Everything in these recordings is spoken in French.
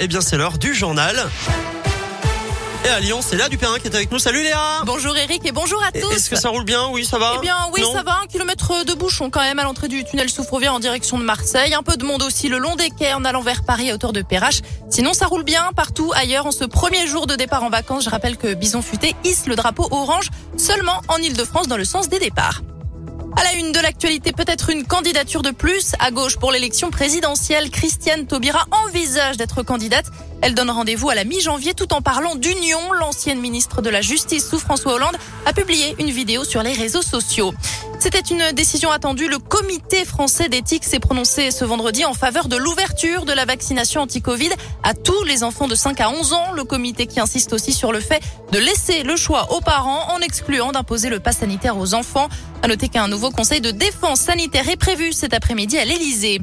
eh bien c'est l'heure du journal. Et à Lyon, c'est là du Perrin qui est avec nous. Salut Léa Bonjour Eric et bonjour à tous. Est-ce que ça roule bien? Oui, ça va Eh bien oui, Non? ça va. Un kilomètre de bouchon quand même à l'entrée du tunnel Soufrovia en direction de Marseille. Un peu de monde aussi le long des quais en allant vers Paris à hauteur de Perrache. Sinon, ça roule bien partout ailleurs en ce premier jour de départ en vacances. Je rappelle que Bison Futé hisse le drapeau orange seulement en Ile-de-France dans le sens des départs. À la une de l'actualité, peut-être une candidature de plus. À gauche pour l'élection présidentielle, Christiane Taubira envisage d'être candidate. Elle donne rendez-vous à la mi-janvier tout en parlant d'union. L'ancienne ministre de la Justice sous François Hollande a publié une vidéo sur les réseaux sociaux. C'était une décision attendue. Le comité français d'éthique s'est prononcé ce vendredi en faveur de l'ouverture de la vaccination anti-Covid à tous les enfants de 5 à 11 ans. Le comité qui insiste aussi sur le fait de laisser le choix aux parents en excluant d'imposer le pass sanitaire aux enfants. À noter qu'un nouveau conseil de défense sanitaire est prévu cet après-midi à l'Elysée.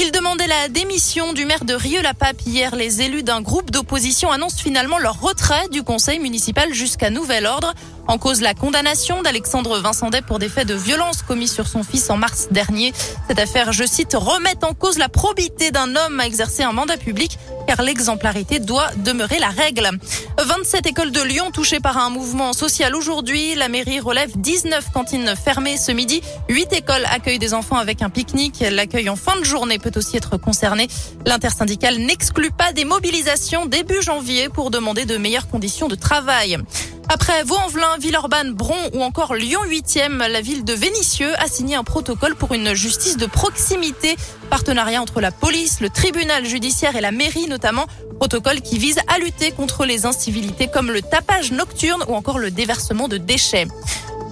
Il demandait la démission du maire de Rieux-la-Pape hier. Les élus d'un groupe d'opposition annoncent finalement leur retrait du conseil municipal jusqu'à nouvel ordre. En cause la condamnation d'Alexandre Vincendet pour des faits de violence commis sur son fils en mars dernier. Cette affaire, je cite, remet en cause la probité d'un homme à exercer un mandat public car l'exemplarité doit demeurer la règle. 27 écoles de Lyon touchées par un mouvement social aujourd'hui. La mairie relève 19 cantines fermées ce midi. 8 écoles accueillent des enfants avec un pique-nique. L'accueil en fin de journée peut aussi être concerné. L'intersyndicale n'exclut pas des mobilisations début janvier pour demander de meilleures conditions de travail. Après Vaux-en-Velin, Villeurbanne, Bron ou encore Lyon 8e, la ville de Vénissieux a signé un protocole pour une justice de proximité. Partenariat entre la police, le tribunal judiciaire et la mairie notamment. Protocole qui vise à lutter contre les incivilités comme le tapage nocturne ou encore le déversement de déchets.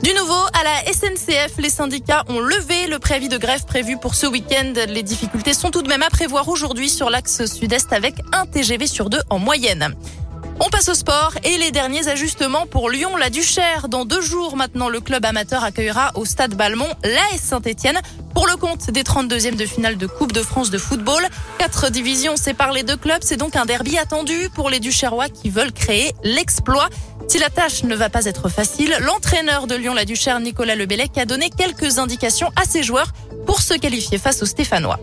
Du nouveau, à la SNCF, les syndicats ont levé le préavis de grève prévu pour ce week-end. Les difficultés sont tout de même à prévoir aujourd'hui sur l'axe sud-est avec un TGV sur deux en moyenne. On passe au sport et les derniers ajustements pour Lyon, la Duchère. Dans deux jours maintenant, le club amateur accueillera au stade Balmont l'AS Saint-Etienne pour le compte des 32e de finale de Coupe de France de football. Quatre divisions séparent les deux clubs. C'est donc un derby attendu pour les Duchérois qui veulent créer l'exploit. Si la tâche ne va pas être facile, l'entraîneur de Lyon, la Duchère, Nicolas Lebellec, a donné quelques indications à ses joueurs pour se qualifier face aux Stéphanois.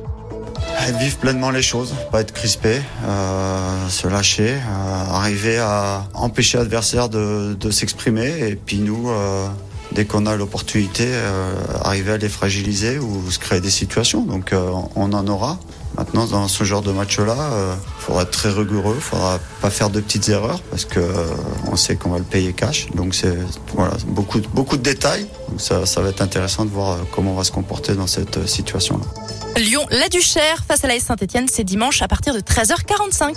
Vivre pleinement les choses, pas être crispé, euh, se lâcher, euh, arriver à empêcher l'adversaire de, s'exprimer et puis nous, euh, dès qu'on a l'opportunité, arriver à les fragiliser ou se créer des situations. Donc on en aura. Maintenant, dans ce genre de match-là, il faudra être très rigoureux, il faudra pas faire de petites erreurs parce que on sait qu'on va le payer cash. Donc c'est voilà, beaucoup, beaucoup de détails. Donc ça va être intéressant de voir comment on va se comporter dans cette situation-là. Lyon, la Duchère face à la Saint-Etienne, c'est dimanche à partir de 13h45.